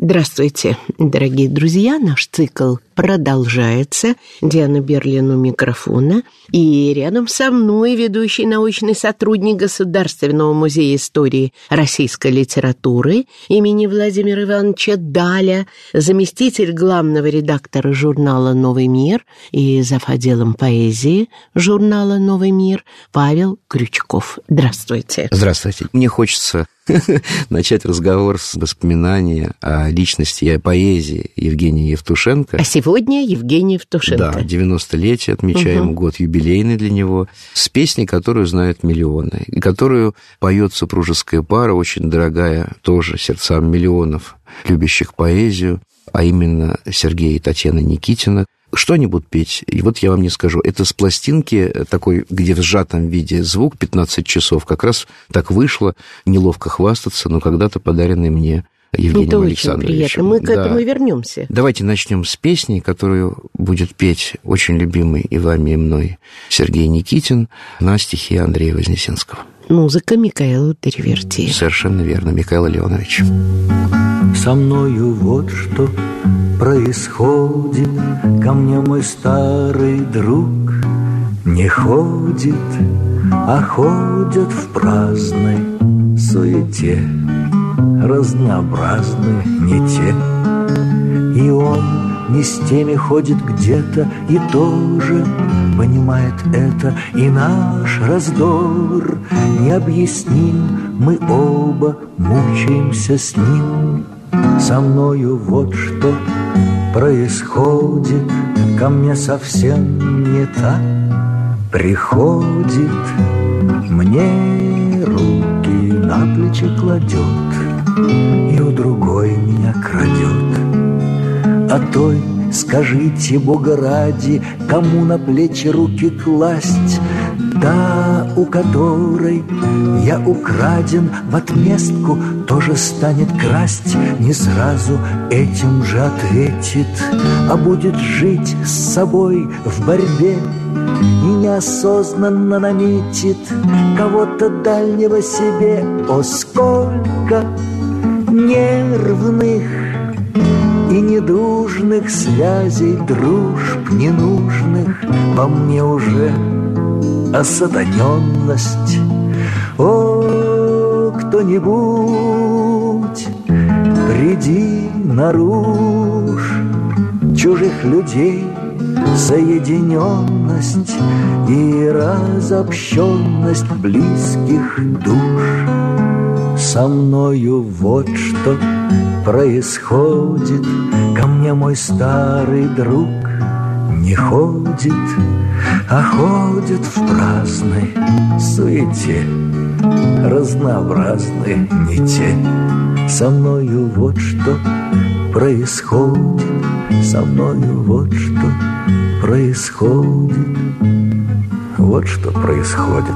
Здравствуйте, дорогие друзья. Наш цикл продолжается. Диана Берлин у микрофона. И рядом со мной ведущий научный сотрудник Государственного музея истории российской литературы имени Владимира Ивановича Даля, заместитель главного редактора журнала «Новый мир» и зав. отделом поэзии журнала «Новый мир» Павел Крючков. Здравствуйте. Здравствуйте. Мне хочется начать разговор с воспоминания о личности и о поэзии Евгения Евтушенко. А сегодня Евгений Евтушенко. Да, 90-летие отмечаем, угу. год юбилейный для него, с песней, которую знают миллионы, и которую поет супружеская пара, очень дорогая тоже сердцам миллионов любящих поэзию, а именно Сергей и Татьяна Никитина, что они будут петь? И вот я вам не скажу. Это с пластинки такой, где в сжатом виде звук 15 часов. Как раз так вышло. Неловко хвастаться, но когда-то подаренный мне Евгением Это Александровичем. очень приятно. Мы к да. этому вернемся. Давайте начнем с песни, которую будет петь очень любимый и вами, и мной Сергей Никитин на стихи Андрея Вознесенского. Музыка Михаила Терверти. Совершенно верно, Михаил Леонович. Со мною вот что происходит Ко мне мой старый друг Не ходит, а ходят в праздной суете Разнообразны не те И он не с теми ходит где-то И тоже понимает это. И наш раздор необъясним Мы оба мучаемся с ним. Со мною вот что происходит Ко мне совсем не так Приходит. Мне руки на плечи кладет И у другой меня крадет А той скажите, Бога ради Кому на плечи руки класть Та, у которой я украден в отместку, тоже станет красть, не сразу этим же ответит, а будет жить с собой в борьбе и неосознанно наметит кого-то дальнего себе. О, сколько нервных и недружных связей, дружб ненужных по мне уже осатаненность. О, кто-нибудь, приди наружь чужих людей, соединенность и разобщенность близких душ. Со мною вот что происходит, ко мне мой старый друг не ходит, а ходят в праздной суете Разнообразные не те Со мною вот что происходит Со мною вот что происходит Вот что происходит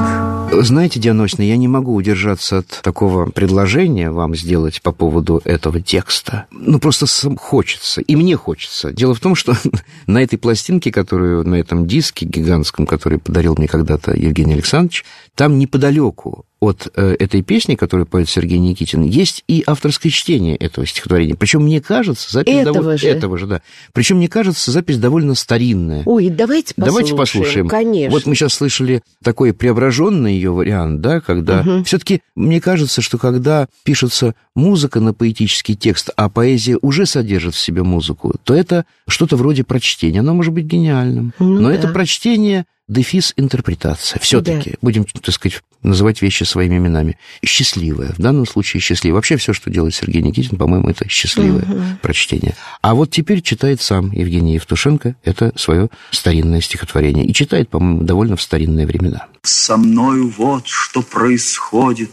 знаете, Диана Осина, я не могу удержаться от такого предложения вам сделать по поводу этого текста. Ну, просто хочется, и мне хочется. Дело в том, что на этой пластинке, которую, на этом диске гигантском, который подарил мне когда-то Евгений Александрович, там неподалеку от э, этой песни, которую поет Сергей Никитин, есть и авторское чтение этого стихотворения. Причем мне кажется, запись этого довольно... же. Этого же, да. Причем мне кажется, запись довольно старинная. Ой, давайте послушаем. Давайте послушаем. Конечно. Вот мы сейчас слышали такой преображенный ее вариант, да, когда угу. все-таки мне кажется, что когда пишется музыка на поэтический текст, а поэзия уже содержит в себе музыку, то это что-то вроде прочтения. Оно может быть гениальным, ну, но да. это прочтение дефис интерпретация. Все-таки да. будем, так сказать, называть вещи своими именами. Счастливая. В данном случае счастливая. Вообще все, что делает Сергей Никитин, по-моему, это счастливое угу. прочтение. А вот теперь читает сам Евгений Евтушенко это свое старинное стихотворение. И читает, по-моему, довольно в старинные времена. Со мною вот что происходит.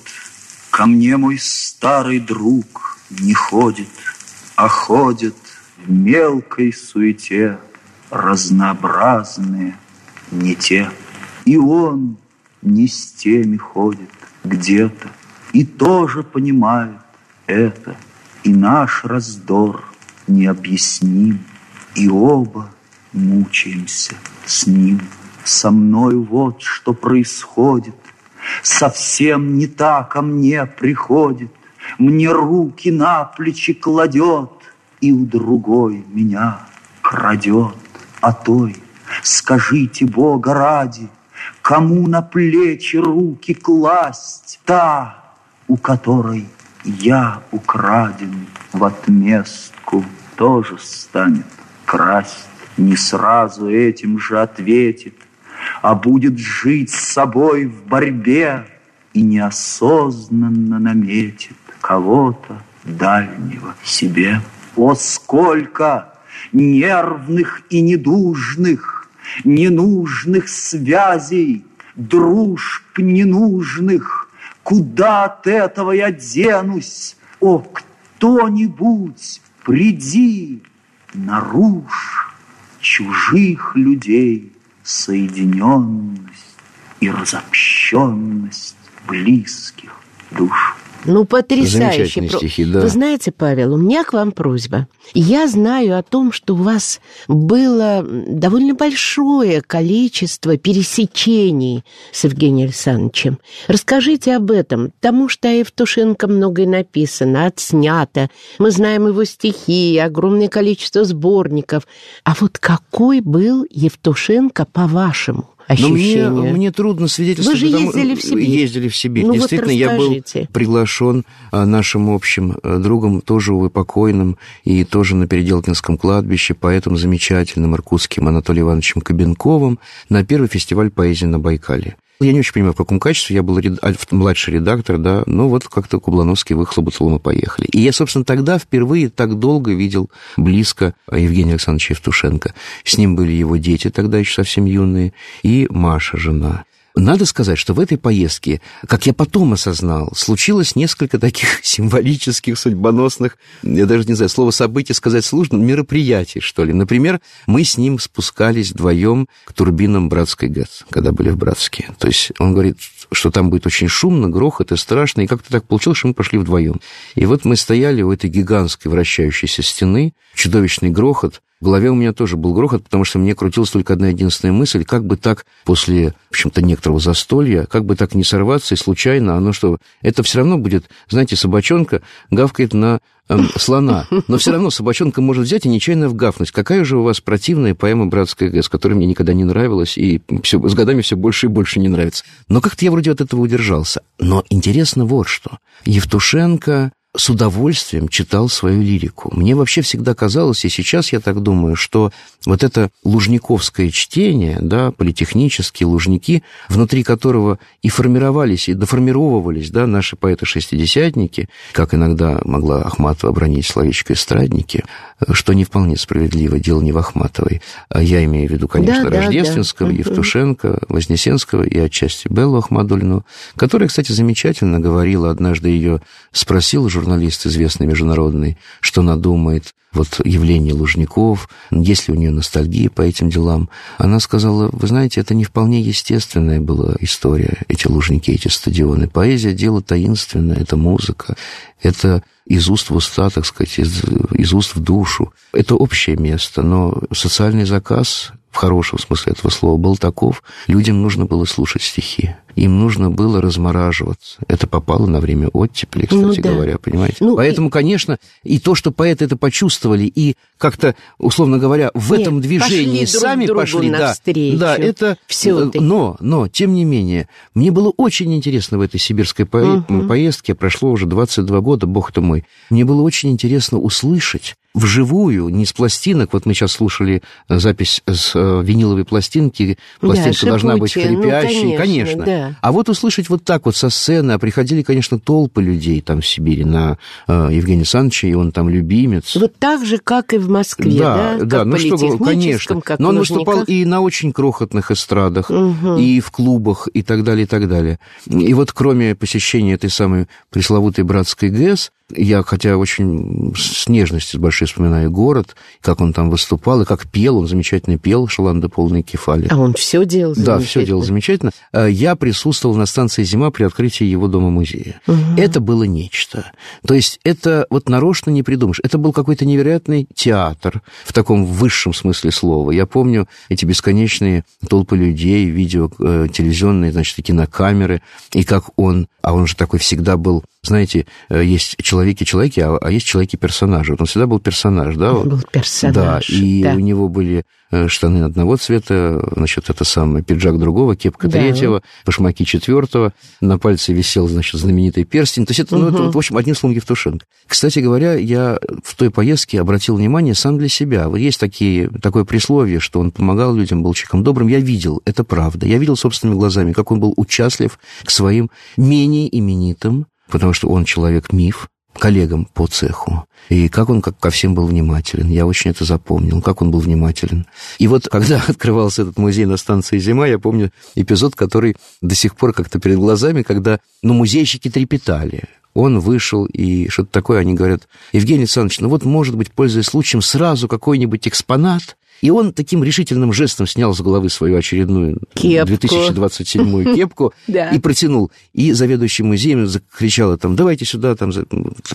Ко мне мой старый друг не ходит, а ходит в мелкой суете разнообразные не те. И он не с теми ходит где-то, и тоже понимает это, и наш раздор необъясним, и оба мучаемся с ним. Со мной вот что происходит, совсем не так ко мне приходит, мне руки на плечи кладет, и у другой меня крадет. А той, скажите Бога ради, кому на плечи руки класть, та, у которой я украден в отместку, тоже станет красть. Не сразу этим же ответит, а будет жить с собой в борьбе и неосознанно наметит кого-то дальнего себе. О, сколько нервных и недужных, ненужных связей, дружб ненужных, куда от этого я денусь? О, кто-нибудь, приди, нарушь чужих людей соединенность и разобщенность близких душ. Ну, потрясающе. стихи, да. Вы знаете, Павел, у меня к вам просьба. Я знаю о том, что у вас было довольно большое количество пересечений с Евгением Александровичем. Расскажите об этом, потому что о Евтушенко многое написано, отснято. Мы знаем его стихи, огромное количество сборников. А вот какой был Евтушенко, по-вашему? Но мне, мне трудно свидетельствовать. Вы же потому- ездили в Сибирь. Ездили в Сибирь. Ну вот Действительно, я был приглашен а, нашим общим а, другом, тоже, увы, покойным, и тоже на Переделкинском кладбище, поэтом замечательным иркутским Анатолием Ивановичем Кабенковым на первый фестиваль поэзии на Байкале. Я не очень понимаю, в каком качестве. Я был ред- а, младший редактор, да. Ну, вот как-то Кублановский выхлопотал, мы поехали. И я, собственно, тогда впервые так долго видел близко Евгения Александровича Евтушенко. С ним были его дети, тогда еще совсем юные, и Маша, жена. Надо сказать, что в этой поездке, как я потом осознал, случилось несколько таких символических, судьбоносных, я даже не знаю, слово событий сказать сложно, мероприятий, что ли. Например, мы с ним спускались вдвоем к турбинам Братской ГЭС, когда были в Братске. То есть он говорит, что там будет очень шумно, грохот и страшно, и как-то так получилось, что мы пошли вдвоем. И вот мы стояли у этой гигантской вращающейся стены, чудовищный грохот, в голове у меня тоже был грохот, потому что мне крутилась только одна единственная мысль, как бы так после, в общем-то, некоторого застолья, как бы так не сорваться и случайно, оно что, это все равно будет, знаете, собачонка гавкает на эм, слона, но все равно собачонка может взять и нечаянно вгафнуть. Какая же у вас противная поэма «Братская ГЭС», которая мне никогда не нравилась и все, с годами все больше и больше не нравится. Но как-то я вроде от этого удержался. Но интересно вот что. Евтушенко с удовольствием читал свою лирику. Мне вообще всегда казалось, и сейчас я так думаю, что вот это лужниковское чтение, да, политехнические лужники, внутри которого и формировались, и доформировывались, да, наши поэты-шестидесятники, как иногда могла Ахматова обронить словечко «эстрадники», что не вполне справедливо, дело не в Ахматовой. А Я имею в виду, конечно, Да, да, да. Рождественского, Мгм. Евтушенко, Вознесенского и отчасти Беллу Ахмадулину, которая, кстати, замечательно говорила, однажды ее спросил журналист известный международный, что она думает вот явление Лужников, есть ли у нее ностальгия по этим делам. Она сказала, вы знаете, это не вполне естественная была история, эти Лужники, эти стадионы. Поэзия – дело таинственное, это музыка, это из уст в уста, так сказать, из, из уст в душу. Это общее место, но социальный заказ в хорошем смысле этого слова, был таков, людям нужно было слушать стихи. Им нужно было размораживаться. Это попало на время оттепели, кстати Ну да. говоря, понимаете? Ну, Поэтому, конечно, и то, что поэты это почувствовали, и как-то, условно говоря, в Нет, этом движении пошли друг сами другу пошли, да, навстречу. да, это... Всё-таки. Но, но, тем не менее, мне было очень интересно в этой сибирской по- поездке, прошло уже 22 года, бог ты мой, мне было очень интересно услышать вживую, не с пластинок, вот мы сейчас слушали э, запись с э, виниловой пластинки, пластинка должна быть шипучая, ну, хрипящей, конечно, да. А вот услышать вот так вот со сцены, а приходили, конечно, толпы людей там в Сибири на э, Евгения Александровича, и он там любимец. Вот так же, как и в Москве, да? да, Как ну в что, конечно. как Но он выступал и на очень крохотных эстрадах, Мгм. и в клубах, и так далее, и так далее. И вот кроме посещения этой самой пресловутой братской ГЭС, Я, хотя очень с нежностью с большой вспоминаю город, как он там выступал, и как пел, он замечательно пел, шаланда полные кефали. А он все делал Да, все делал замечательно. А Я присутствовал на станции «Зима» при открытии его дома-музея. Угу. Это было нечто. То есть это вот нарочно не придумаешь. Это был какой-то невероятный театр в таком высшем смысле слова. Я помню эти бесконечные толпы людей, видео, э, телевизионные, значит, кинокамеры, и как он, а он же такой всегда был знаете, э, есть человеки-человеки, а, а есть человеки-персонажи. Он всегда был персонаж, да? Он был персонаж. Да, и да. у него были э, штаны одного цвета, значит, это самое, пиджак другого, кепка Да. третьего, башмаки четвертого, на пальце висел, значит, знаменитый перстень. То есть это, ну, это, вот, в общем, одним словом, Евтушенко. Кстати говоря, я в той поездке обратил внимание сам для себя. Вот есть такие, такое присловие, что он помогал людям, был человеком добрым. Я видел, это правда. Я видел собственными глазами, как он был участлив к своим менее именитым, потому что он человек-миф, коллегам по цеху. И как он как ко всем был внимателен. Я очень это запомнил, как он был внимателен. И вот когда открывался этот музей на станции «Зима», я помню эпизод, который до сих пор как-то перед глазами, когда, ну, музейщики трепетали. Он вышел, и что-то такое, они говорят, Евгений Александрович, ну вот, может быть, пользуясь случаем, сразу какой-нибудь экспонат, и он таким решительным жестом снял с головы свою очередную Кепку. 2027 кепку и протянул. И заведующий музеем закричала там, давайте сюда там,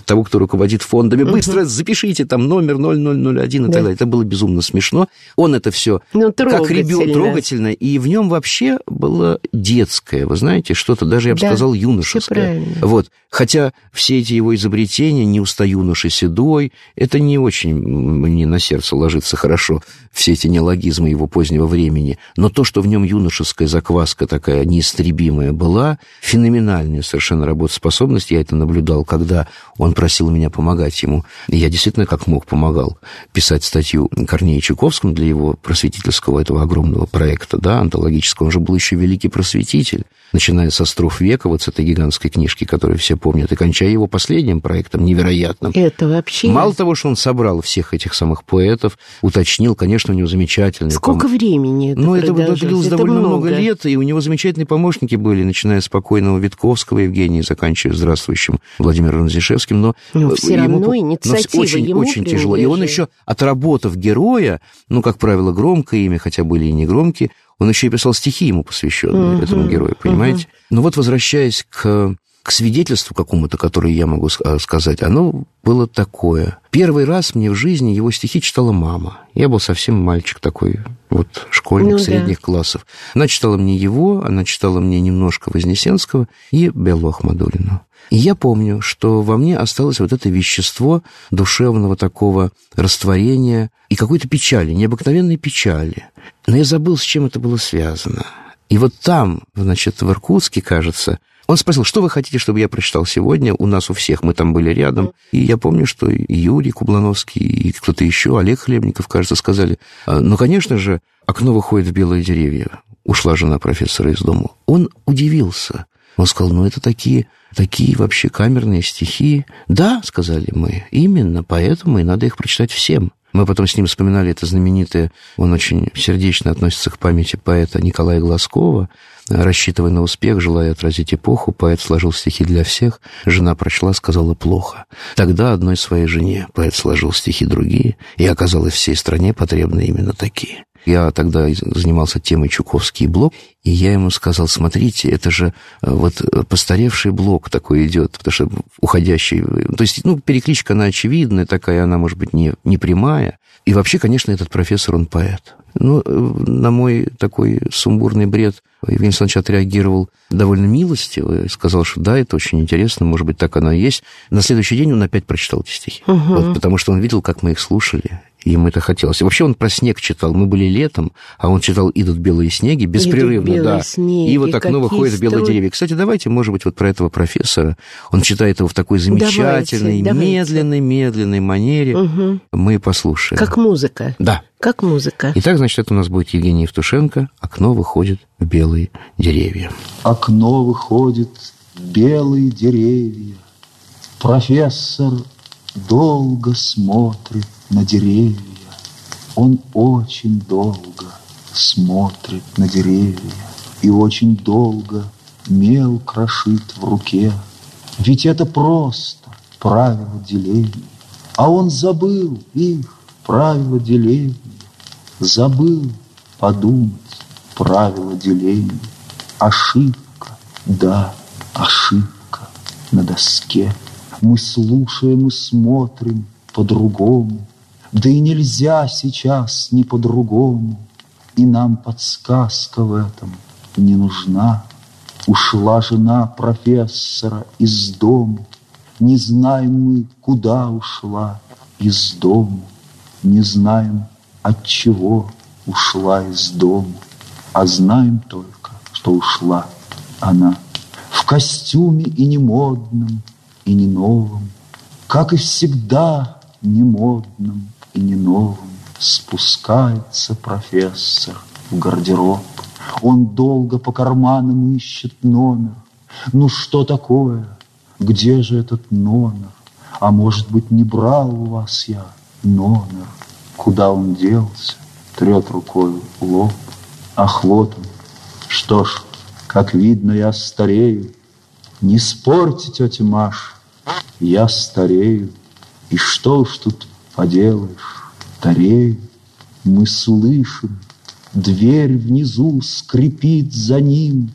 того, кто руководит фондами, быстро запишите там номер 0001 и так далее. Это было безумно смешно. Он это все Ну, как ребенок, трогательно. и в нем вообще было детское, вы знаете, что-то даже, я бы сказал, юношеское. Вот. Хотя все эти его изобретения, не уста юноши седой, это не очень мне на сердце ложится хорошо, все эти неологизмы его позднего времени. Но то, что в нем юношеская закваска такая неистребимая была, феноменальная совершенно работоспособность, я это наблюдал, когда он просил меня помогать ему. И я действительно как мог помогал писать статью Корнею Чуковскому для его просветительского этого огромного проекта, да, антологического. Он же был еще великий просветитель, начиная со «Строф века», вот с этой гигантской книжки, которую все помнят, и кончая его последним проектом, невероятным. Это вообще... Мало того, что он собрал всех этих самых поэтов, уточнил, конечно, у него замечательный... Сколько времени это ну, это, длилось Это довольно много. лет, и у него замечательные помощники были, начиная с покойного Витковского Евгения, и заканчивая здравствующим Владимиром Разрешевским, но... Но э, все ему- равно но инициатива очень, ему очень тяжело. И он еще, отработав героя, ну, как правило, громкое имя, хотя были и негромкие, он еще и писал стихи ему посвященные этому герою, понимаете? Ну вот, возвращаясь к, к свидетельству какому-то, которое я могу э, сказать, оно было такое. Первый раз мне в жизни его стихи читала мама. Я был совсем мальчик такой, вот школьник Ну да. средних классов. Она читала мне его, она читала мне немножко Вознесенского и Беллу Ахмадулину. И я помню, что во мне осталось вот это вещество душевного такого растворения и какой-то печали, необыкновенной печали. Но я забыл, с чем это было связано. И вот там, значит, в Иркутске, кажется, он спросил, что вы хотите, чтобы я прочитал сегодня? У нас у всех, мы там были рядом. И я помню, что и Юрий Кублановский, и кто-то еще, Олег Хлебников, кажется, сказали, «А, ну, конечно же, окно выходит в белые деревья. Ушла жена профессора из дома. Он удивился. Он сказал, ну, это такие, такие вообще камерные стихи. Да, сказали мы, именно поэтому и надо их прочитать всем. Мы потом с ним вспоминали это знаменитое, он очень сердечно относится к памяти поэта Николая Глазкова, рассчитывая на успех, желая отразить эпоху, поэт сложил стихи для всех, жена прочла, сказала плохо. Тогда одной своей жене поэт сложил стихи другие, и оказалось всей стране потребны именно такие. Я тогда занимался темой Чуковский блок, и я ему сказал, смотрите, это же э, вот э, постаревший блок такой идет, потому что уходящий... То есть, ну, перекличка, она очевидная такая, она, может быть, не, не прямая. И вообще, конечно, этот профессор, он поэт. Ну, э, на мой такой сумбурный бред Евгений Александрович отреагировал довольно милостиво и сказал, что да, это очень интересно, может быть, так оно и есть. На следующий день он опять прочитал эти стихи, вот, потому что он видел, как мы их слушали, и ему это хотелось. И вообще он про снег читал. Мы были летом, а он читал «Идут белые снеги» беспрерывно, белые да. снеги, и вот окно выходит в белые деревья. Кстати, давайте, может быть, вот про этого профессора. Он читает его в такой замечательной, давайте. медленной, медленной манере. Мгм. Мы послушаем. Как музыка. Да. Как музыка. Итак, значит, это у нас будет Евгений Евтушенко. Окно выходит в белые деревья. окно выходит белые деревья. Профессор долго смотрит на деревья. Он очень долго смотрит на деревья и очень долго мел крошит в руке. Ведь это просто правила деления. А он забыл их, правила деления, забыл подумать правила деления. Ошибка, да, ошибка на доске. Мы слушаем и смотрим по-другому, да и нельзя сейчас не по-другому, и нам подсказка в этом не нужна. Ушла жена профессора из дому, Не знаем мы, куда ушла из дому, Не знаем, от чего ушла из дому, А знаем только, что ушла она. В костюме и не модном, и не новом, Как и всегда не модном и не новом, Спускается профессор в гардероб, он долго по карманам ищет номер. Ну что такое? Где же этот номер? А может быть, не брал у вас я номер? Куда он делся? Трет рукой лоб. Ах, вот он. Что ж, как видно, я старею. Не спорьте, тетя Маш, я старею. И что уж тут поделаешь, старею. Мы слышим, Дверь внизу скрипит за ним,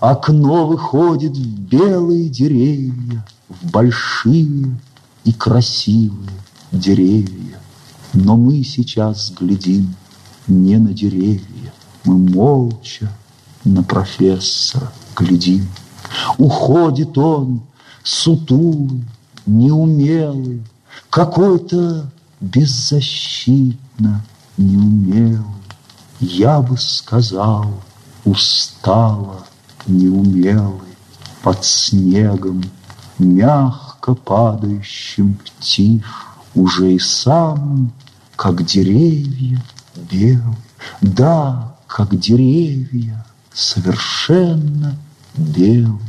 Окно выходит в белые деревья, В большие и красивые деревья. Но мы сейчас глядим не на деревья, Мы молча на профессора глядим. Уходит он, сутулый, неумелый, Какой-то беззащитно неумелый. Я бы сказал, устала, неумелый, Под снегом, мягко падающим тишь, Уже и сам, как деревья, белый, Да, как деревья, совершенно белый,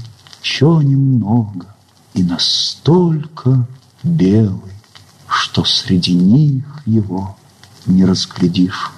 Чё немного и настолько белый, Что среди них его не разглядишь.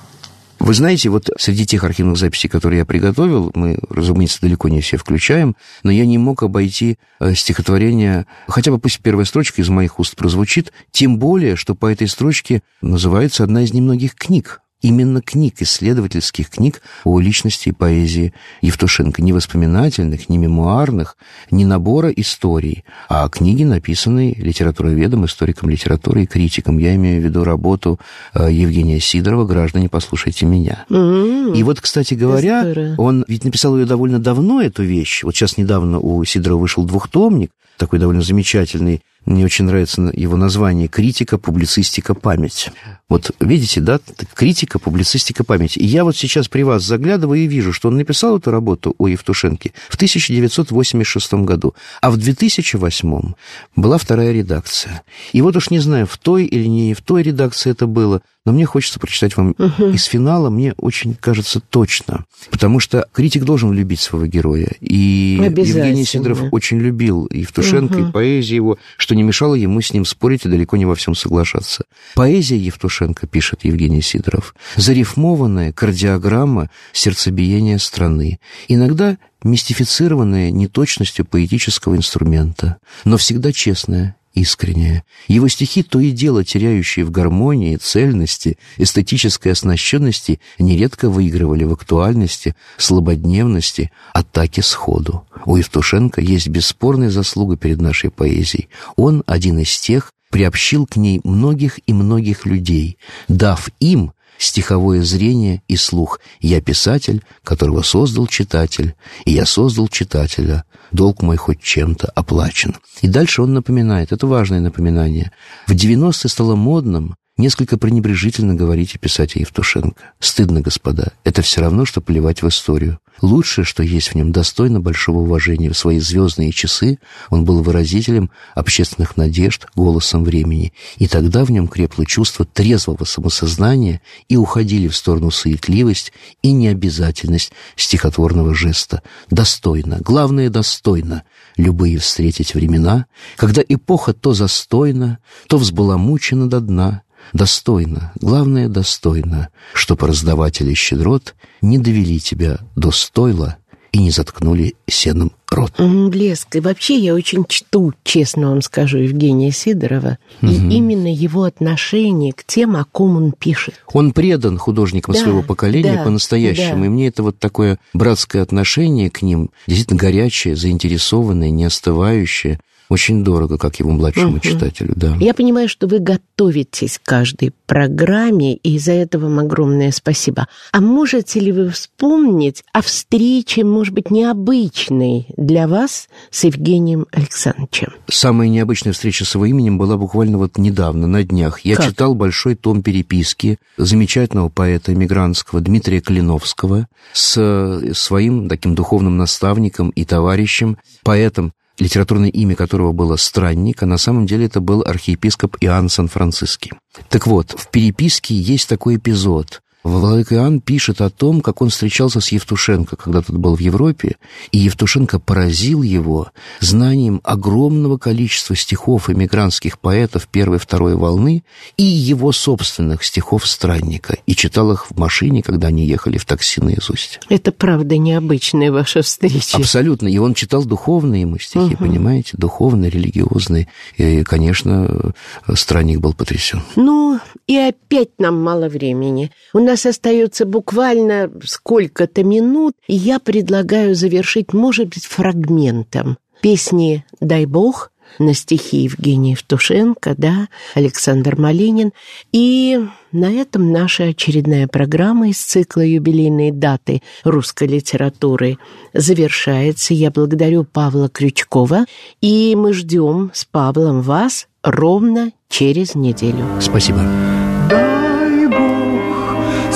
Вы знаете, вот среди тех архивных записей, которые я приготовил, мы, разумеется, далеко не все включаем, но я не мог обойти э, стихотворение, хотя бы пусть первая строчка из моих уст прозвучит, тем более, что по этой строчке называется одна из немногих книг именно книг, исследовательских книг о личности и поэзии Евтушенко. Не воспоминательных, не мемуарных, не набора историй, а книги, написанные литературоведом, историком литературы и критиком. Я имею в виду работу э, Евгения Сидорова «Граждане, послушайте меня». Mm-hmm. И вот, кстати говоря, он ведь написал ее довольно давно, эту вещь. Вот сейчас недавно у Сидорова вышел двухтомник, такой довольно замечательный, мне очень нравится его название «Критика, публицистика, память». Вот видите, да, критика, публицистика, память. И я вот сейчас при вас заглядываю и вижу, что он написал эту работу о Евтушенке в 1986 году, а в 2008 была вторая редакция. И вот уж не знаю, в той или не в той редакции это было, но мне хочется прочитать вам угу. из финала, мне очень кажется точно. Потому что критик должен любить своего героя. И Евгений Сидоров очень любил Евтушенко, угу. и поэзию его, что не мешало ему с ним спорить и далеко не во всем соглашаться. Поэзия Евтушенко, пишет Евгений Сидоров, зарифмованная кардиограмма сердцебиения страны. Иногда мистифицированная неточностью поэтического инструмента, но всегда честная искреннее. Его стихи, то и дело теряющие в гармонии, цельности, эстетической оснащенности, нередко выигрывали в актуальности, слабодневности, атаке сходу. У Евтушенко есть бесспорная заслуга перед нашей поэзией. Он один из тех, приобщил к ней многих и многих людей, дав им стиховое зрение и слух. Я писатель, которого создал читатель, и я создал читателя. Долг мой хоть чем-то оплачен. И дальше он напоминает, это важное напоминание. В 90-е стало модным несколько пренебрежительно говорить и писать о Евтушенко. Стыдно, господа. Это все равно, что плевать в историю. Лучшее, что есть в нем, достойно большого уважения. В свои звездные часы он был выразителем общественных надежд, голосом времени. И тогда в нем крепло чувство трезвого самосознания и уходили в сторону суетливость и необязательность стихотворного жеста. Достойно, главное, достойно любые встретить времена, когда эпоха то застойна, то взбаламучена до дна, Достойно, главное, достойно, чтоб раздаватели щедрот не довели тебя до стойла и не заткнули сеном рот. Блеск. И вообще я очень чту, честно вам скажу, Евгения Сидорова. Угу. И именно его отношение к тем, о ком он пишет. Он предан художникам да, своего поколения да, по-настоящему. Да. И мне это вот такое братское отношение к ним, действительно горячее, заинтересованное, не остывающее, очень дорого, как его младшему угу. читателю, да. Я понимаю, что вы готовитесь к каждой программе, и за это вам огромное спасибо. А можете ли вы вспомнить о встрече, может быть, необычной для вас с Евгением Александровичем? Самая необычная встреча с его именем была буквально вот недавно, на днях. Я как? читал большой том переписки замечательного поэта эмигрантского Дмитрия Клиновского с своим таким духовным наставником и товарищем, поэтом литературное имя которого было «Странник», а на самом деле это был архиепископ Иоанн Сан-Франциский. Так вот, в переписке есть такой эпизод. Владыка Иоанн пишет о том, как он встречался с Евтушенко, когда тот был в Европе, и Евтушенко поразил его знанием огромного количества стихов эмигрантских поэтов первой и второй волны и его собственных стихов «Странника», и читал их в машине, когда они ехали в такси наизусть. Это правда необычная ваша встреча. Абсолютно. И он читал духовные ему стихи, угу. понимаете, духовные, религиозные. И, конечно, «Странник» был потрясен. Ну, и опять нам мало времени. У нас нас остается буквально сколько-то минут, и я предлагаю завершить, может быть, фрагментом песни «Дай Бог», на стихи Евгения Евтушенко, да, Александр Малинин. И на этом наша очередная программа из цикла «Юбилейные даты русской литературы» завершается. Я благодарю Павла Крючкова, и мы ждем с Павлом вас ровно через неделю. Спасибо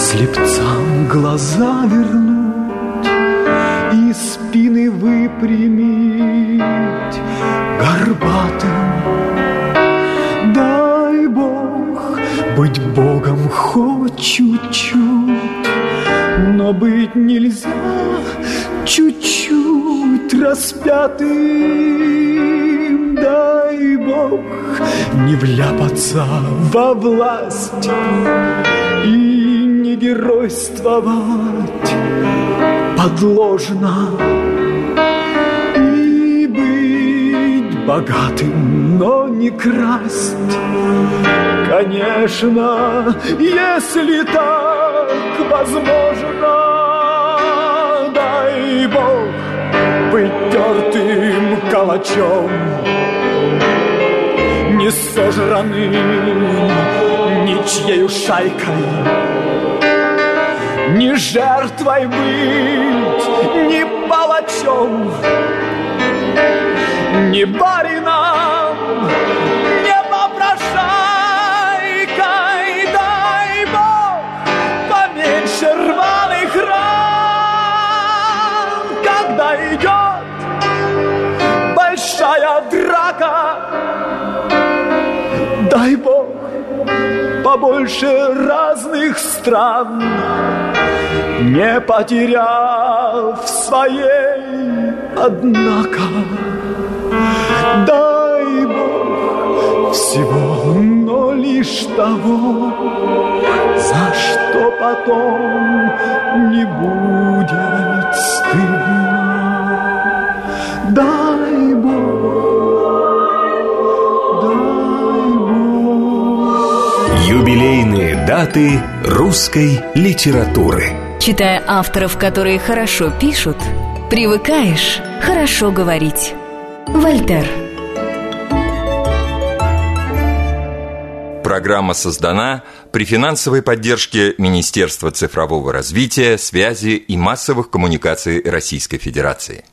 слепцам глаза вернуть и спины выпрямить горбатым. Дай Бог быть Богом хоть чуть-чуть, но быть нельзя чуть-чуть распятым. Дай Бог не вляпаться во власть и не геройствовать. Подложно и быть богатым, но не красть. Конечно, если так возможно, дай Бог быть тертым калачом, не сожранным ничьей шайкой не жертвой быть, не палачом, не барином, побольше разных стран не потеряв своей, однако. Дай Бог всего, но лишь того, за что потом не будет Даты русской литературы. Читая авторов, которые хорошо пишут, привыкаешь хорошо говорить. Вольтер. Программа создана при финансовой поддержке Министерства цифрового развития, связи и массовых коммуникаций Российской Федерации.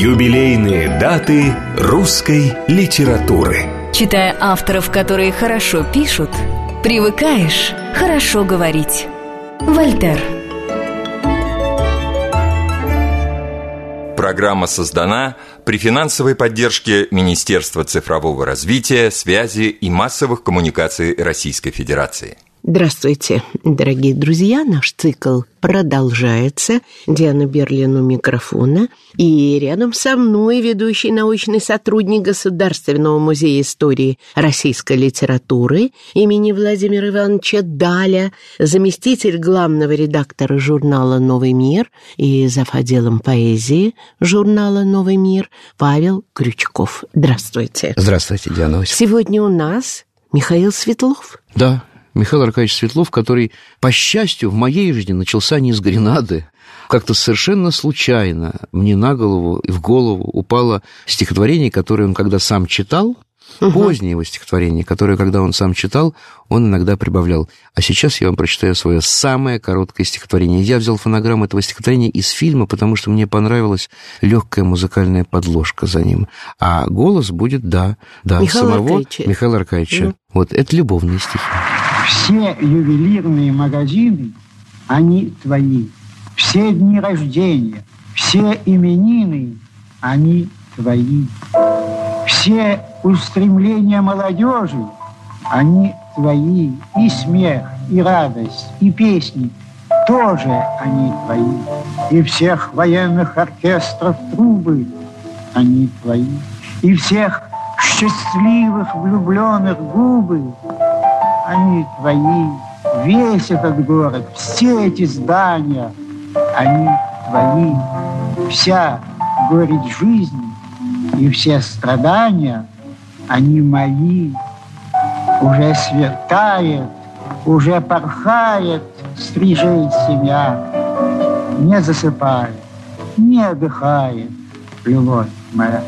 Юбилейные даты русской литературы. Читая авторов, которые хорошо пишут, привыкаешь хорошо говорить. Вольтер. Программа создана при финансовой поддержке Министерства цифрового развития, связи и массовых коммуникаций Российской Федерации. Здравствуйте, дорогие друзья! Наш цикл продолжается. Диана Берлин у микрофона. И рядом со мной ведущий научный сотрудник Государственного музея истории российской литературы имени Владимира Ивановича Даля, заместитель главного редактора журнала «Новый мир» и зав. отделом поэзии журнала «Новый мир» Павел Крючков. Здравствуйте. Здравствуйте, Диана. Сегодня у нас Михаил Светлов. Да, Михаил Аркадьевич Светлов, который, по счастью, в моей жизни начался не с Гренады. Как-то совершенно случайно мне на голову и в голову упало стихотворение, которое он когда сам читал, Угу. Позднее его стихотворение, которое, когда он сам читал, он иногда прибавлял. А сейчас я вам прочитаю свое самое короткое стихотворение. Я взял фонограмму этого стихотворения из фильма, потому что мне понравилась легкая музыкальная подложка за ним. А голос будет, да, да, Михаила самого Аркадьевича. Михаила Аркадьевича. Ну. Вот, это любовные стихи. Все ювелирные магазины, они твои. Все дни рождения, все именины, они твои. Все устремления молодежи, они твои. И смех, и радость, и песни тоже они твои. И всех военных оркестров трубы, они твои. И всех счастливых влюбленных губы, они твои. Весь этот город, все эти здания, они твои. Вся горечь жизни и все страдания, они мои. Уже светает, уже порхает, стрижей семья. Не засыпает, не отдыхает, любовь моя.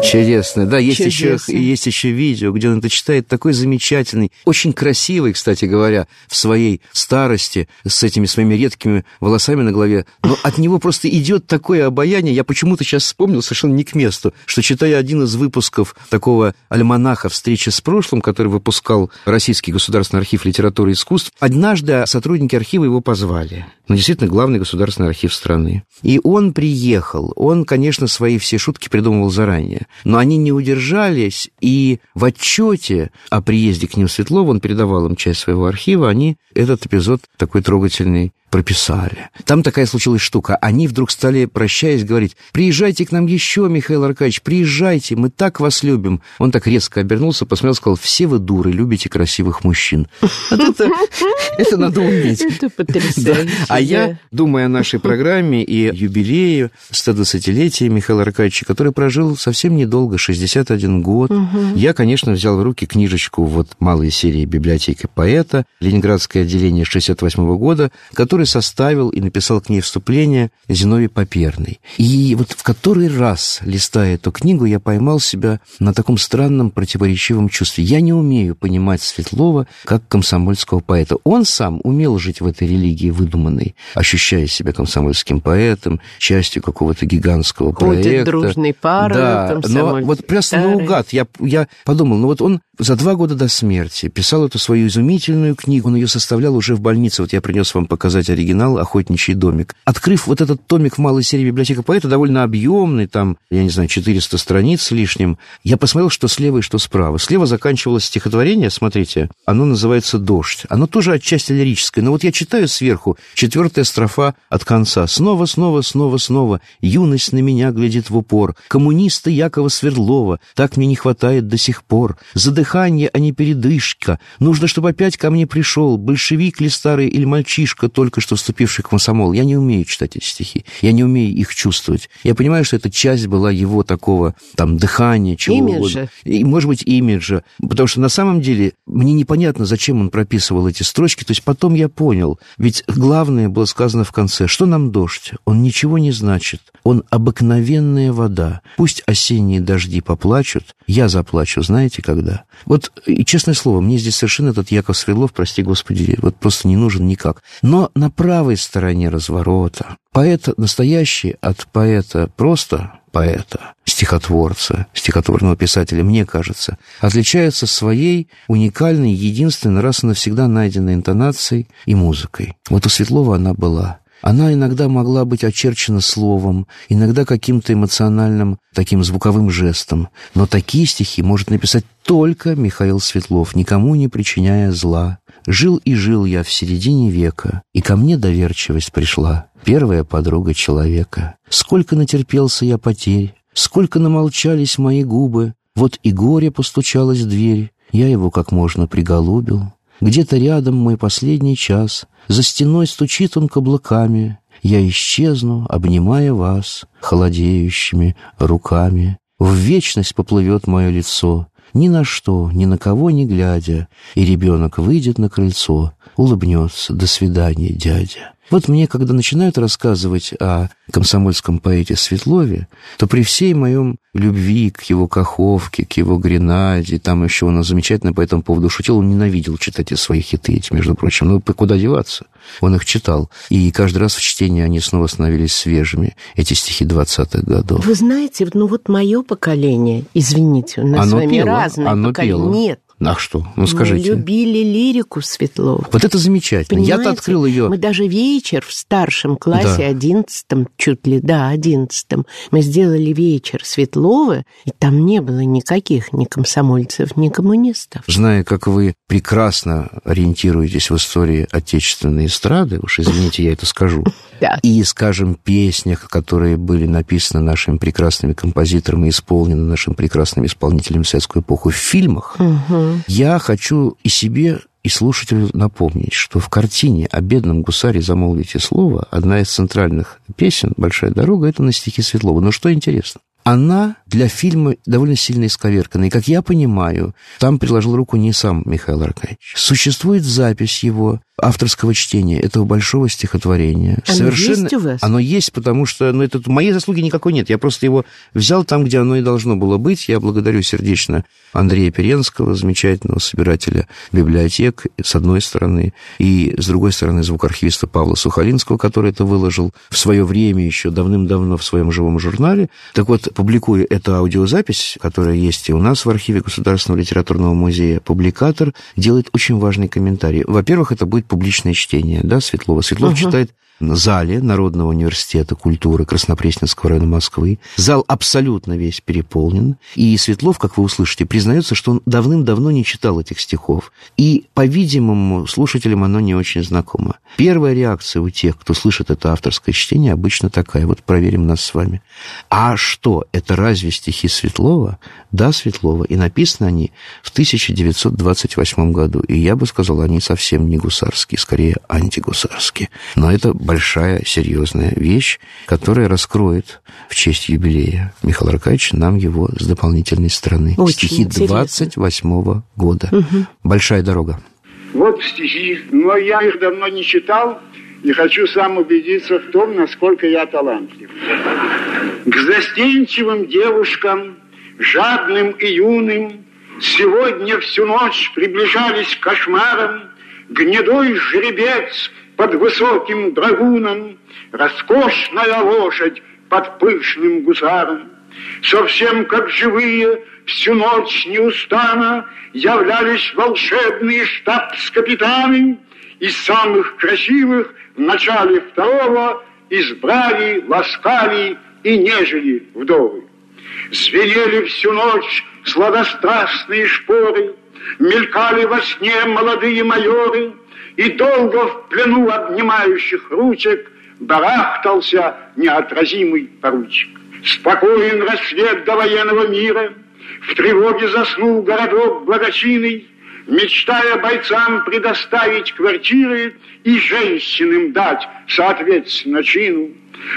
Чудесно. Да, есть еще, есть еще видео, где он это читает, такой замечательный, очень красивый, кстати говоря, в своей старости, с этими своими редкими волосами на голове. Но от него просто идет такое обаяние. Я почему-то сейчас вспомнил совершенно не к месту, что читая один из выпусков такого альманаха «Встреча с прошлым», который выпускал Российский государственный архив литературы и искусств, однажды сотрудники архива его позвали. Ну, действительно, главный государственный архив страны. И он приехал. Он, конечно, свои все шутки придумывал заранее. Но они не удержались, и в отчете о приезде к ним Светлова, он передавал им часть своего архива, они этот эпизод такой трогательный прописали. Там такая случилась штука. Они вдруг стали, прощаясь, говорить, приезжайте к нам еще, Михаил Аркадьевич, приезжайте, мы так вас любим. Он так резко обернулся, посмотрел, сказал, все вы дуры, любите красивых мужчин. Вот это, это надо уметь. Это Да. потрясающе. А я, да. думая о нашей программе и юбилею 120-летия Михаила Аркадьевича, который прожил совсем недолго, 61 год, я, конечно, взял в руки книжечку вот малой серии «Библиотека поэта», Ленинградское отделение 68 года, который составил и написал к ней вступление Зиновий Поперный. И вот в который раз, листая эту книгу, я поймал себя на таком странном противоречивом чувстве. Я не умею понимать Светлова как комсомольского поэта. Он сам умел жить в этой религии выдуманной, ощущая себя комсомольским поэтом, частью какого-то гигантского Ходят проекта. дружной парой, Да, но комсомольцы вот старые. наугад. Я, я подумал, ну вот он за два года до смерти писал эту свою изумительную книгу, он ее составлял уже в больнице. Вот я принес вам показать оригинал «Охотничий домик». Открыв вот этот томик в малой серии «Библиотека поэта», довольно объемный, там, я не знаю, 400 страниц с лишним, я посмотрел, что слева и что справа. Слева заканчивалось стихотворение, смотрите, оно называется «Дождь». Оно тоже отчасти лирическое, но вот я читаю сверху, четвертая строфа от конца. Снова, снова, снова, снова, юность на меня глядит в упор. Коммуниста Якова Свердлова, так мне не хватает до сих пор. Задыхание, а не передышка. Нужно, чтобы опять ко мне пришел. Большевик ли старый или мальчишка, только что вступивший в комсомол. Я не умею читать эти стихи. Я не умею их чувствовать. Я понимаю, что эта часть была его такого, там, дыхания, чего Имиджа. угодно. И, может быть, имиджа. Потому что на самом деле мне непонятно, зачем он прописывал эти строчки. То есть потом я понял. Ведь главное было сказано в конце. Что нам дождь? Он ничего не значит. Он обыкновенная вода. Пусть осенние дожди поплачут, я заплачу, знаете, когда? Вот, и честное слово, мне здесь совершенно этот Яков Свердлов, прости господи, вот просто не нужен никак. Но на правой стороне разворота поэт настоящий от поэта просто поэта, стихотворца, стихотворного писателя, мне кажется, отличаются своей уникальной, единственной, раз и навсегда найденной интонацией и музыкой. Вот у Светлова она была. Она иногда могла быть очерчена словом, иногда каким-то эмоциональным таким звуковым жестом. Но такие стихи может написать только Михаил Светлов, никому не причиняя зла. Жил и жил я в середине века, и ко мне доверчивость пришла, первая подруга человека. Сколько натерпелся я потерь, сколько намолчались мои губы, вот и горе постучалось в дверь, я его как можно приголубил. Где-то рядом мой последний час, за стеной стучит он каблуками, я исчезну, обнимая вас холодеющими руками. В вечность поплывет мое лицо, ни на что, ни на кого не глядя, и ребенок выйдет на крыльцо, улыбнется «До свидания, дядя». Вот мне, когда начинают рассказывать о комсомольском поэте Светлове, то при всей моем любви к его Каховке, к его Гренаде, там еще он замечательно по этому поводу шутил, он ненавидел читать эти свои хиты эти, между прочим. Ну, куда деваться? Он их читал. И каждый раз в чтении они снова становились свежими, эти стихи 20-х годов. Вы знаете, ну вот мое поколение, извините, у нас оно с вами пело, разные оно поколения. пело. Нет, А что? Ну, скажите. Мы любили лирику Светлова. Вот это замечательно. Я-то открыл ее... Мы даже вечер в старшем классе, Да. одиннадцатом, чуть ли, да, одиннадцатом, мы сделали вечер Светлова, и там не было никаких ни комсомольцев, ни коммунистов. Зная, как вы прекрасно ориентируетесь в истории отечественной эстрады, уж извините, я это скажу, Да. и, скажем, песнях, которые были написаны нашими прекрасными композиторами и исполнены нашим прекрасным исполнителем советскую эпоху в фильмах, я хочу и себе, и слушателю напомнить, что в картине «О бедном гусаре замолвите слово» одна из центральных песен «Большая дорога» — это на стихи Светлова. Но что интересно? Она для фильма довольно сильно исковеркана. И, как я понимаю, там приложил руку не сам Михаил Аркадьевич. Существует запись его авторского чтения этого большого стихотворения. Оно есть у вас? Оно есть, потому что ну, это, моей заслуги никакой нет. Я просто его взял там, где оно и должно было быть. Я благодарю сердечно Андрея Перенского, замечательного собирателя библиотек, с одной стороны, и с другой стороны звукоархивиста Павла Сухалинского, который это выложил в свое время еще давным-давно в своем живом журнале. Так вот, публикуя эту аудиозапись, которая есть и у нас в архиве Государственного литературного музея, публикатор делает очень важный комментарий. Во-первых, это будет публичное чтение, да, Светлова. Светлов читает в зале Народного университета культуры Краснопресненского района Москвы. Зал абсолютно весь переполнен. И Светлов, как вы услышите, признается, что он давным-давно не читал этих стихов. И, по-видимому, слушателям оно не очень знакомо. Первая реакция у тех, кто слышит это авторское чтение, обычно такая. Вот проверим нас с вами. А что, это разве стихи Светлова? Да, Светлова. И написаны они в 1928 году. И я бы сказал, они совсем не гусарские, скорее антигусарские. Но это большая, серьезная вещь, которая раскроет в честь юбилея Михаила Аркадьевича нам его с дополнительной стороны. Очень Стихи интересно. 28 года. Большая дорога. Вот стихи, но я их давно не читал и хочу сам убедиться в том, насколько я талантлив. К застенчивым девушкам, жадным и юным, сегодня всю ночь приближались кошмаром гнедой жеребец под высоким драгуном, роскошная лошадь под пышным гусаром. Совсем как живые, всю ночь неустанно являлись волшебные штабс-капитаны из самых красивых в начале второго избрали, ласкали и нежели вдовы. Звенели всю ночь сладострастные шпоры, мелькали во сне молодые майоры, и долго в плену обнимающих ручек барахтался неотразимый поручик. Спокоен рассвет до военного мира, в тревоге заснул городок благочинный, мечтая бойцам предоставить квартиры и женщинам дать соответственно чину,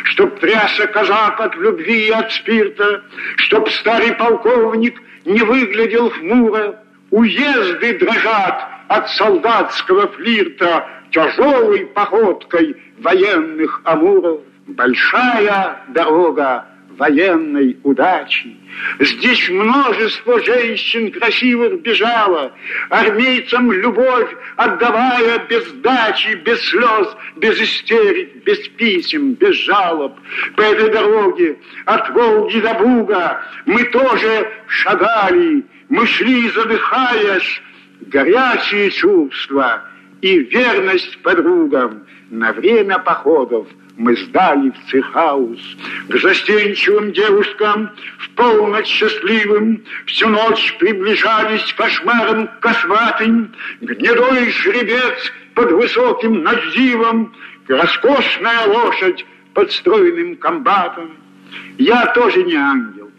чтоб тряса казак от любви и от спирта, чтоб старый полковник не выглядел хмуро, уезды дрожат от солдатского флирта тяжелой походкой военных амуров. Большая дорога военной удачи. Здесь множество женщин красивых бежало, армейцам любовь отдавая без дачи, без слез, без истерик, без писем, без жалоб. По этой дороге от Волги до Буга мы тоже шагали, мы шли, задыхаясь, горячие чувства и верность подругам на время походов – мы сдали в цехаус. К застенчивым девушкам в полночь счастливым всю ночь приближались кошмаром косматым, гнедой жеребец под высоким надзивом, роскошная лошадь под стройным комбатом. Я тоже не ангел.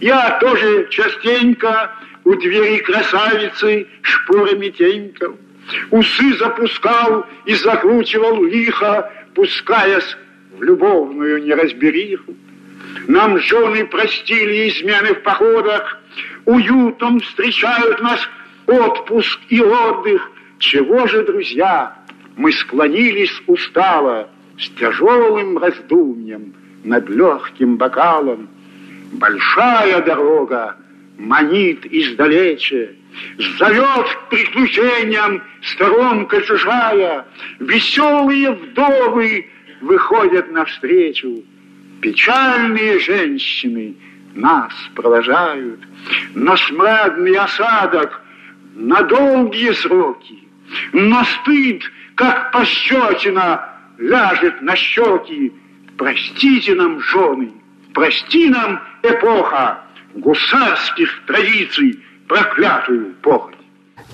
Я тоже частенько у двери красавицы шпорами тенькал. Усы запускал и закручивал лихо, пускаясь в любовную неразбериху. Нам жены простили измены в походах, уютом встречают нас отпуск и отдых. Чего же, друзья, мы склонились устало с тяжелым раздумьем над легким бокалом. Большая дорога манит издалече, Зовет к приключениям сторонка чужая, Веселые вдовы выходят навстречу, Печальные женщины нас провожают, На смрадный осадок, на долгие сроки, Но стыд, как пощечина, ляжет на щеки. Простите нам, жены, прости нам, эпоха гусарских традиций, проклятую похоть.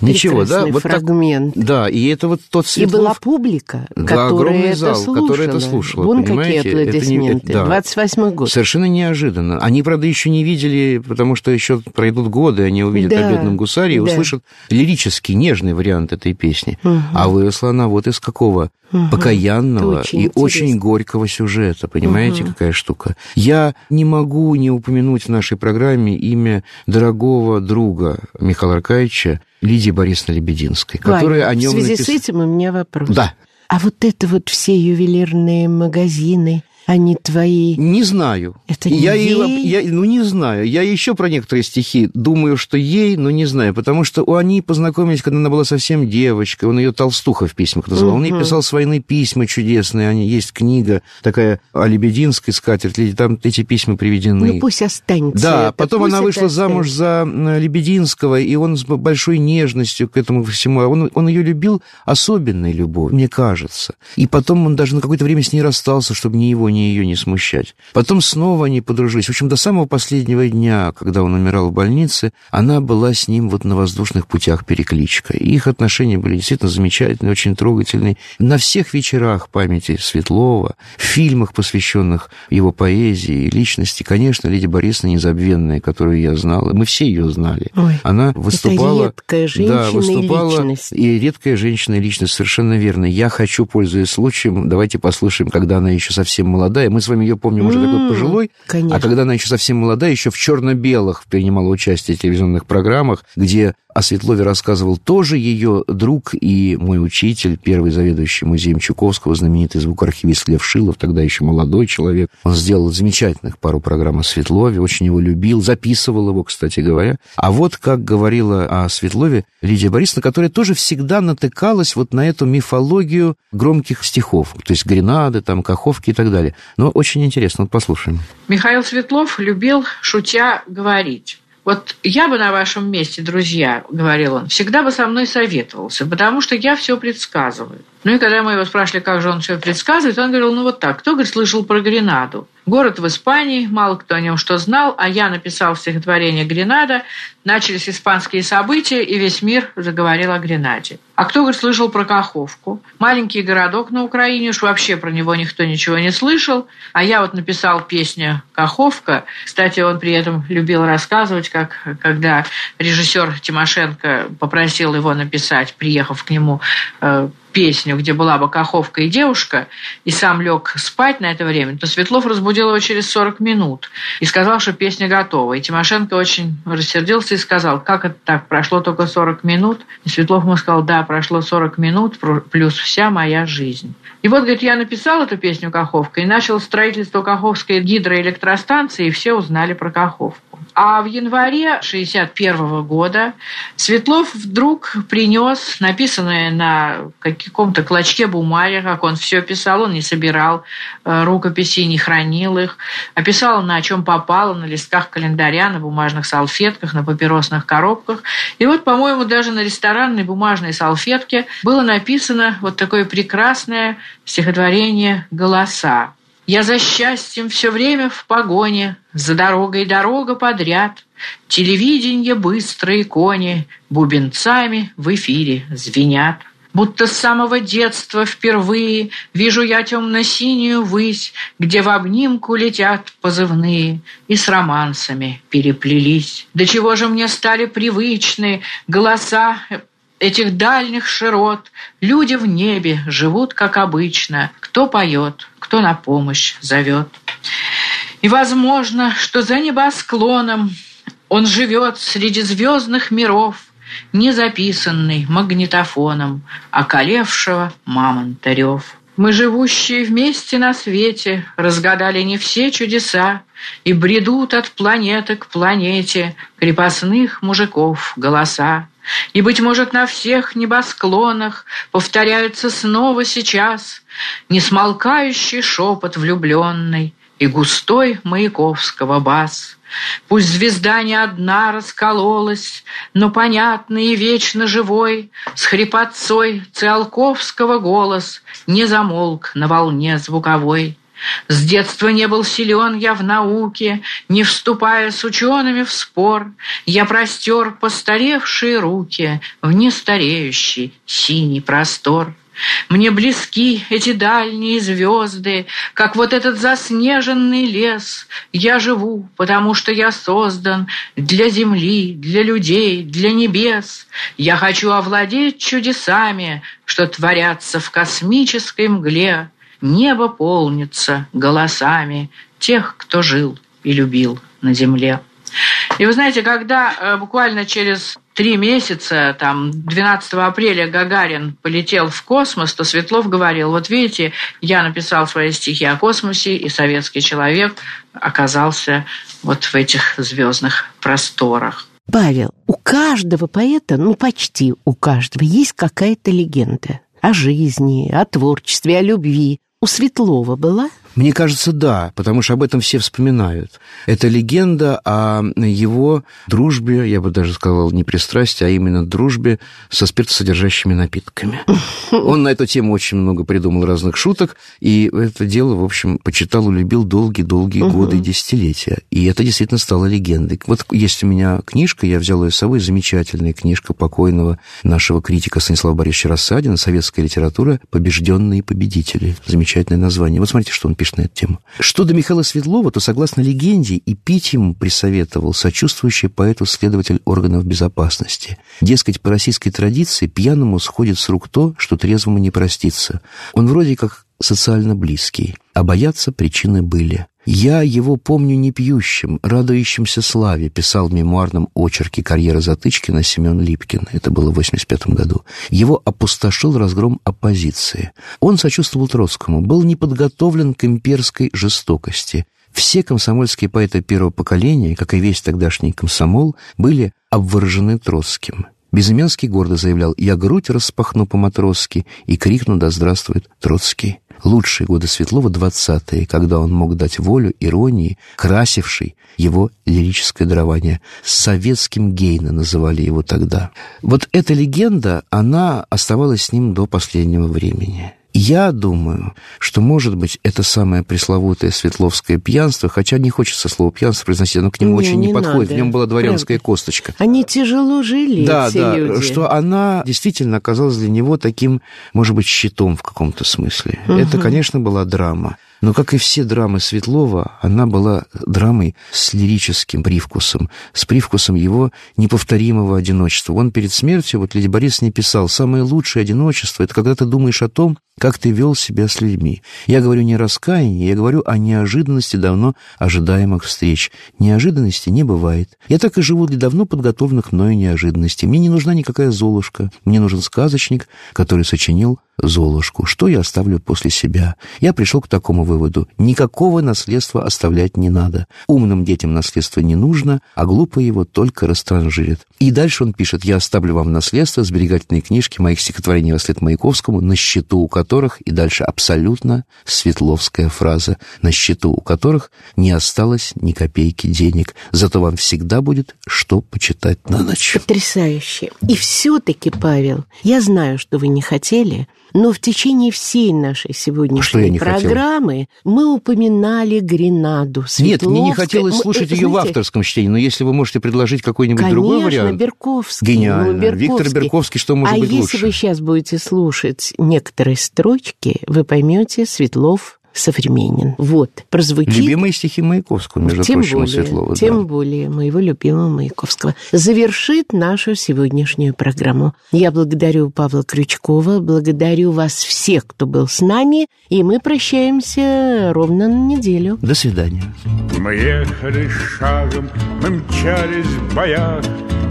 Ничего, да? Вот фрагмент. Так, да, и это вот тот Светлов... И была публика, да, которая это зал, слушала. который это слушала, Вон понимаете? какие аплодисменты. Это не... да. 28-й год. Совершенно неожиданно. Они, правда, еще не видели, потому что еще пройдут годы, они увидят да, о бедном гусаре и да. услышат лирический, нежный вариант этой песни. Угу. А выросла она вот из какого? Угу. Покаянного очень и интересно. очень горького сюжета. Понимаете, угу. какая штука? Я не могу не упомянуть в нашей программе имя дорогого друга Михаила Аркадьевича, Лидии Борисовны Лебединской, Ваня, которая о нем В связи напис... с этим у меня вопрос. Да. А вот это вот все ювелирные магазины, они твои... Не знаю. Это я ей? Я, ну, не знаю. Я еще про некоторые стихи думаю, что ей, но не знаю, потому что у они познакомились, когда она была совсем девочкой. Он ее Толстуха в письмах называл. Он ей писал с войны письма чудесные. Они, есть книга такая о Лебединской скатерти, там эти письма приведены. Ну, пусть останется. Да, это, потом она вышла замуж за Лебединского, и он с большой нежностью к этому всему. Он, он ее любил особенной любовью, мне кажется. И потом он даже на какое-то время с ней расстался, чтобы ни его, ни ее не смущать. Потом снова они подружились. В общем, до самого последнего дня, когда он умирал в больнице, она была с ним вот на воздушных путях перекличка. И их отношения были действительно замечательные, очень трогательные. На всех вечерах памяти Светлова, в фильмах, посвященных его поэзии и личности, конечно, Лидия Борисовна незабвенная, которую я знал, мы все ее знали. Ой, Она выступала... редкая женщина да, и выступала, личность. И редкая женщина и личность, совершенно верно. Я хочу, пользуясь случаем, давайте послушаем, когда она еще совсем молодая. Мы с вами ее помним уже такой пожилой, конечно. а когда она еще совсем молодая, еще в черно-белых принимала участие в телевизионных программах, где о Светлове рассказывал тоже ее друг и мой учитель, первый заведующий музеем Чуковского, знаменитый звукоархивист Лев Шилов, тогда еще молодой человек. Он сделал замечательных пару программ о Светлове, очень его любил, записывал его, кстати говоря. А вот как говорила о Светлове Лидия Борисовна, которая тоже всегда натыкалась вот на эту мифологию громких стихов, то есть гренады, там, каховки и так далее. Но очень интересно, вот послушаем. Михаил Светлов любил, шутя, говорить. Вот я бы на вашем месте, друзья, говорил он, всегда бы со мной советовался, потому что я все предсказываю. Ну и когда мы его спрашивали, как же он все предсказывает, он говорил, ну вот так, кто, говорит, слышал про Гренаду? Город в Испании, мало кто о нем что знал, а я написал стихотворение «Гренада», начались испанские события, и весь мир заговорил о Гренаде. А кто, говорит, слышал про Каховку? Маленький городок на Украине, уж вообще про него никто ничего не слышал. А я вот написал песню «Каховка». Кстати, он при этом любил рассказывать, как когда режиссер Тимошенко попросил его написать, приехав к нему, э, песню, где была бы Каховка и девушка, и сам лег спать на это время, то Светлов разбудил его через 40 минут и сказал, что песня готова. И Тимошенко очень рассердился и сказал, как это так, прошло только 40 минут? И Светлов ему сказал, да, прошло 40 минут плюс вся моя жизнь. И вот, говорит, я написал эту песню «Каховка» и начал строительство Каховской гидроэлектростанции, и все узнали про Каховку. А в январе 61 года Светлов вдруг принес написанное на каком-то клочке бумаги, как он все писал, он не собирал э, рукописи, не хранил их, а писал на чем попало, на листках календаря, на бумажных салфетках, на папиросных коробках. И вот, по-моему, даже на ресторанной бумажной салфетке было написано вот такое прекрасное стихотворение «Голоса». Я за счастьем все время в погоне, За дорогой дорога подряд. Телевиденье быстрые кони Бубенцами в эфире звенят. Будто с самого детства впервые Вижу я темно-синюю высь, Где в обнимку летят позывные И с романсами переплелись. До чего же мне стали привычны Голоса этих дальних широт Люди в небе живут, как обычно. Кто поет, кто на помощь зовет. И возможно, что за небосклоном Он живет среди звездных миров, Не записанный магнитофоном Околевшего мамонта рев. Мы, живущие вместе на свете, Разгадали не все чудеса И бредут от планеты к планете Крепостных мужиков голоса. И, быть может, на всех небосклонах Повторяются снова сейчас Несмолкающий шепот влюбленный И густой Маяковского бас. Пусть звезда не одна раскололась, Но понятный и вечно живой С хрипотцой Циолковского голос Не замолк на волне звуковой. С детства не был силен я в науке, Не вступая с учеными в спор, Я простер постаревшие руки В нестареющий синий простор. Мне близки эти дальние звезды, Как вот этот заснеженный лес. Я живу, потому что я создан Для земли, для людей, для небес. Я хочу овладеть чудесами, Что творятся в космической мгле. Небо полнится голосами тех, кто жил и любил на земле. И вы знаете, когда э, буквально через три месяца, там, 12 апреля Гагарин полетел в космос, то Светлов говорил, вот видите, я написал свои стихи о космосе, и советский человек оказался вот в этих звездных просторах. Павел, у каждого поэта, ну почти у каждого, есть какая-то легенда о жизни, о творчестве, о любви у Светлова была? Мне кажется, да, потому что об этом все вспоминают. Это легенда о его дружбе, я бы даже сказал, не пристрастии, а именно дружбе со спиртосодержащими напитками. Он на эту тему очень много придумал разных шуток, и это дело, в общем, почитал, улюбил долгие-долгие угу. годы и десятилетия. И это действительно стало легендой. Вот есть у меня книжка, я взял ее с собой, замечательная книжка покойного нашего критика Станислава Борисовича Рассадина «Советская литература. Побежденные победители». Замечательное название. Вот смотрите, что он пишет на эту тему. Что до Михаила Светлова, то, согласно легенде, и пить ему присоветовал сочувствующий поэту следователь органов безопасности. Дескать, по российской традиции пьяному сходит с рук то, что трезвому не простится. Он вроде как социально близкий, а бояться причины были. «Я его помню не пьющим, радующимся славе», писал в мемуарном очерке «Карьера Затычкина» Семен Липкин. Это было в 85 году. Его опустошил разгром оппозиции. Он сочувствовал Троцкому, был не подготовлен к имперской жестокости. Все комсомольские поэты первого поколения, как и весь тогдашний комсомол, были обворожены Троцким. Безыменский гордо заявлял «Я грудь распахну по-матросски» и крикну «Да здравствует Троцкий» лучшие годы Светлова, двадцатые, когда он мог дать волю иронии, красившей его лирическое дарование. Советским Гейна называли его тогда. Вот эта легенда, она оставалась с ним до последнего времени. Я думаю, что, может быть, это самое пресловутое светловское пьянство, хотя не хочется слово пьянство произносить, оно к нему не, очень не, не подходит. Надо. В нем была дворянская Правда. косточка. Они тяжело жили, да, да, люди. что она действительно оказалась для него таким, может быть, щитом в каком-то смысле. Угу. Это, конечно, была драма. Но, как и все драмы Светлова, она была драмой с лирическим привкусом, с привкусом его неповторимого одиночества. Он перед смертью, вот Леди Борис не писал, самое лучшее одиночество – это когда ты думаешь о том, как ты вел себя с людьми. Я говорю не о раскаянии, я говорю о неожиданности давно ожидаемых встреч. Неожиданности не бывает. Я так и живу для давно подготовленных мною неожиданностей. Мне не нужна никакая Золушка. Мне нужен сказочник, который сочинил Золушку. Что я оставлю после себя? Я пришел к такому выводу. Никакого наследства оставлять не надо. Умным детям наследство не нужно, а глупые его только растранжирят. И дальше он пишет, я оставлю вам наследство сберегательные книжки моих стихотворений во след Маяковскому, на счету у которых, и дальше абсолютно светловская фраза, на счету у которых не осталось ни копейки денег, зато вам всегда будет что почитать на ночь. Потрясающе. И все-таки, Павел, я знаю, что вы не хотели, но в течение всей нашей сегодняшней программы хотел? мы упоминали Гренаду. Нет, мне не хотелось слушать ее знаете, в авторском чтении, но если вы можете предложить какой-нибудь конечно, другой вариант... Берковский. Гениально. Ну, Берковский. Виктор Берковский, что может а быть лучше? А если вы сейчас будете слушать некоторые строчки, вы поймете Светлов современен. Вот, прозвучит... Любимые стихи Маяковского, между тем прочим, более, Светлова. Тем да. более моего любимого Маяковского. Завершит нашу сегодняшнюю программу. Я благодарю Павла Крючкова, благодарю вас всех, кто был с нами, и мы прощаемся ровно на неделю. До свидания. Мы ехали шагом, мы мчались в боях,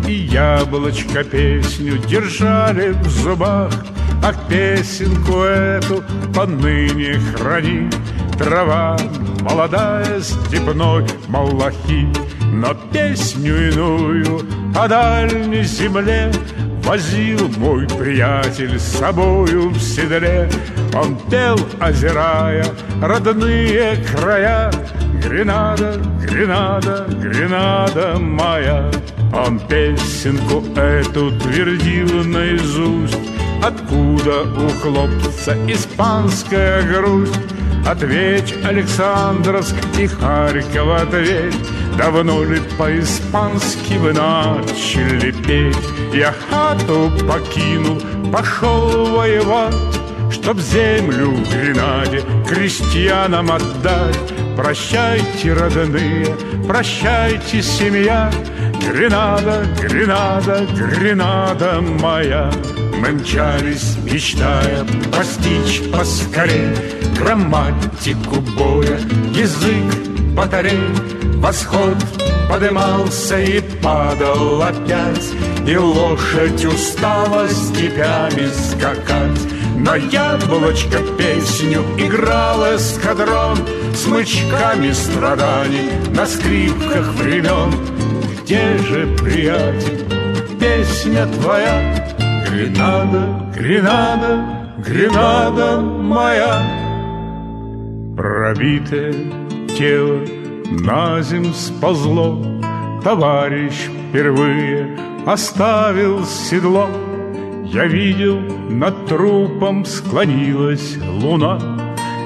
и яблочко песню держали в зубах, А песенку эту поныне храни. Трава молодая степной малахи Но песню иную о дальней земле Возил мой приятель с собою в седле. Он пел, озирая родные края Гренада, Гренада, Гренада моя Он песенку эту твердил наизусть. Откуда у хлопца испанская грусть? Ответь, Александровск и Харьков, ответь. Давно ли по-испански вы начали петь? Я хату покинул, пошел воевать Чтоб землю в Гренаде крестьянам отдать. Прощайте, родные, прощайте, семья. Гренада, Гренада, Гренада моя. Мы мчались, мечтая постичь поскорей Грамматику боя, язык батарей Восход подымался и падал опять. И лошадь устала степями скакать На яблочко песню играл эскадрон Смычками страданий на скрипках времен. Где же, приятель, песня твоя? Гренада, Гренада, Гренада моя. Пробитое тело на земь сползло. Товарищ впервые оставил седло Я видел, над трупом склонилась луна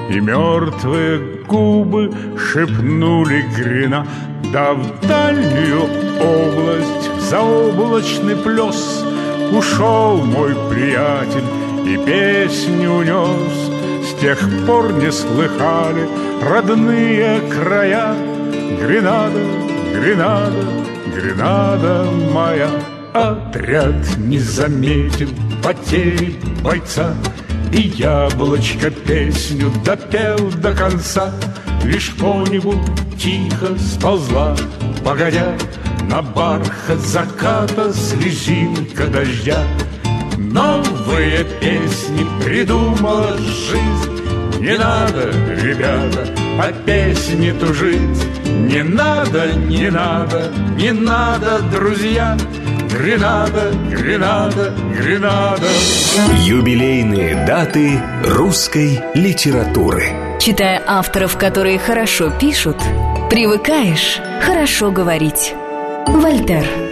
И мертвые губы шепнули грена Да в дальнюю область, в заоблачный плес Ушел мой приятель и песню унес С тех пор не слыхали родные края. Гренада, Гренада, Гренада моя Отряд не заметил потери бойца. И яблочко песню допел до конца. Лишь по небу тихо сползла, погодя На бархат заката слезинка дождя. Новые песни придумала жизнь. Не надо, ребята, по песне тужить Не надо, не надо, не надо, друзья. Гренада, Гренада, Гренада. Юбилейные даты русской литературы. Читая авторов, которые хорошо пишут, привыкаешь хорошо говорить. Вольтер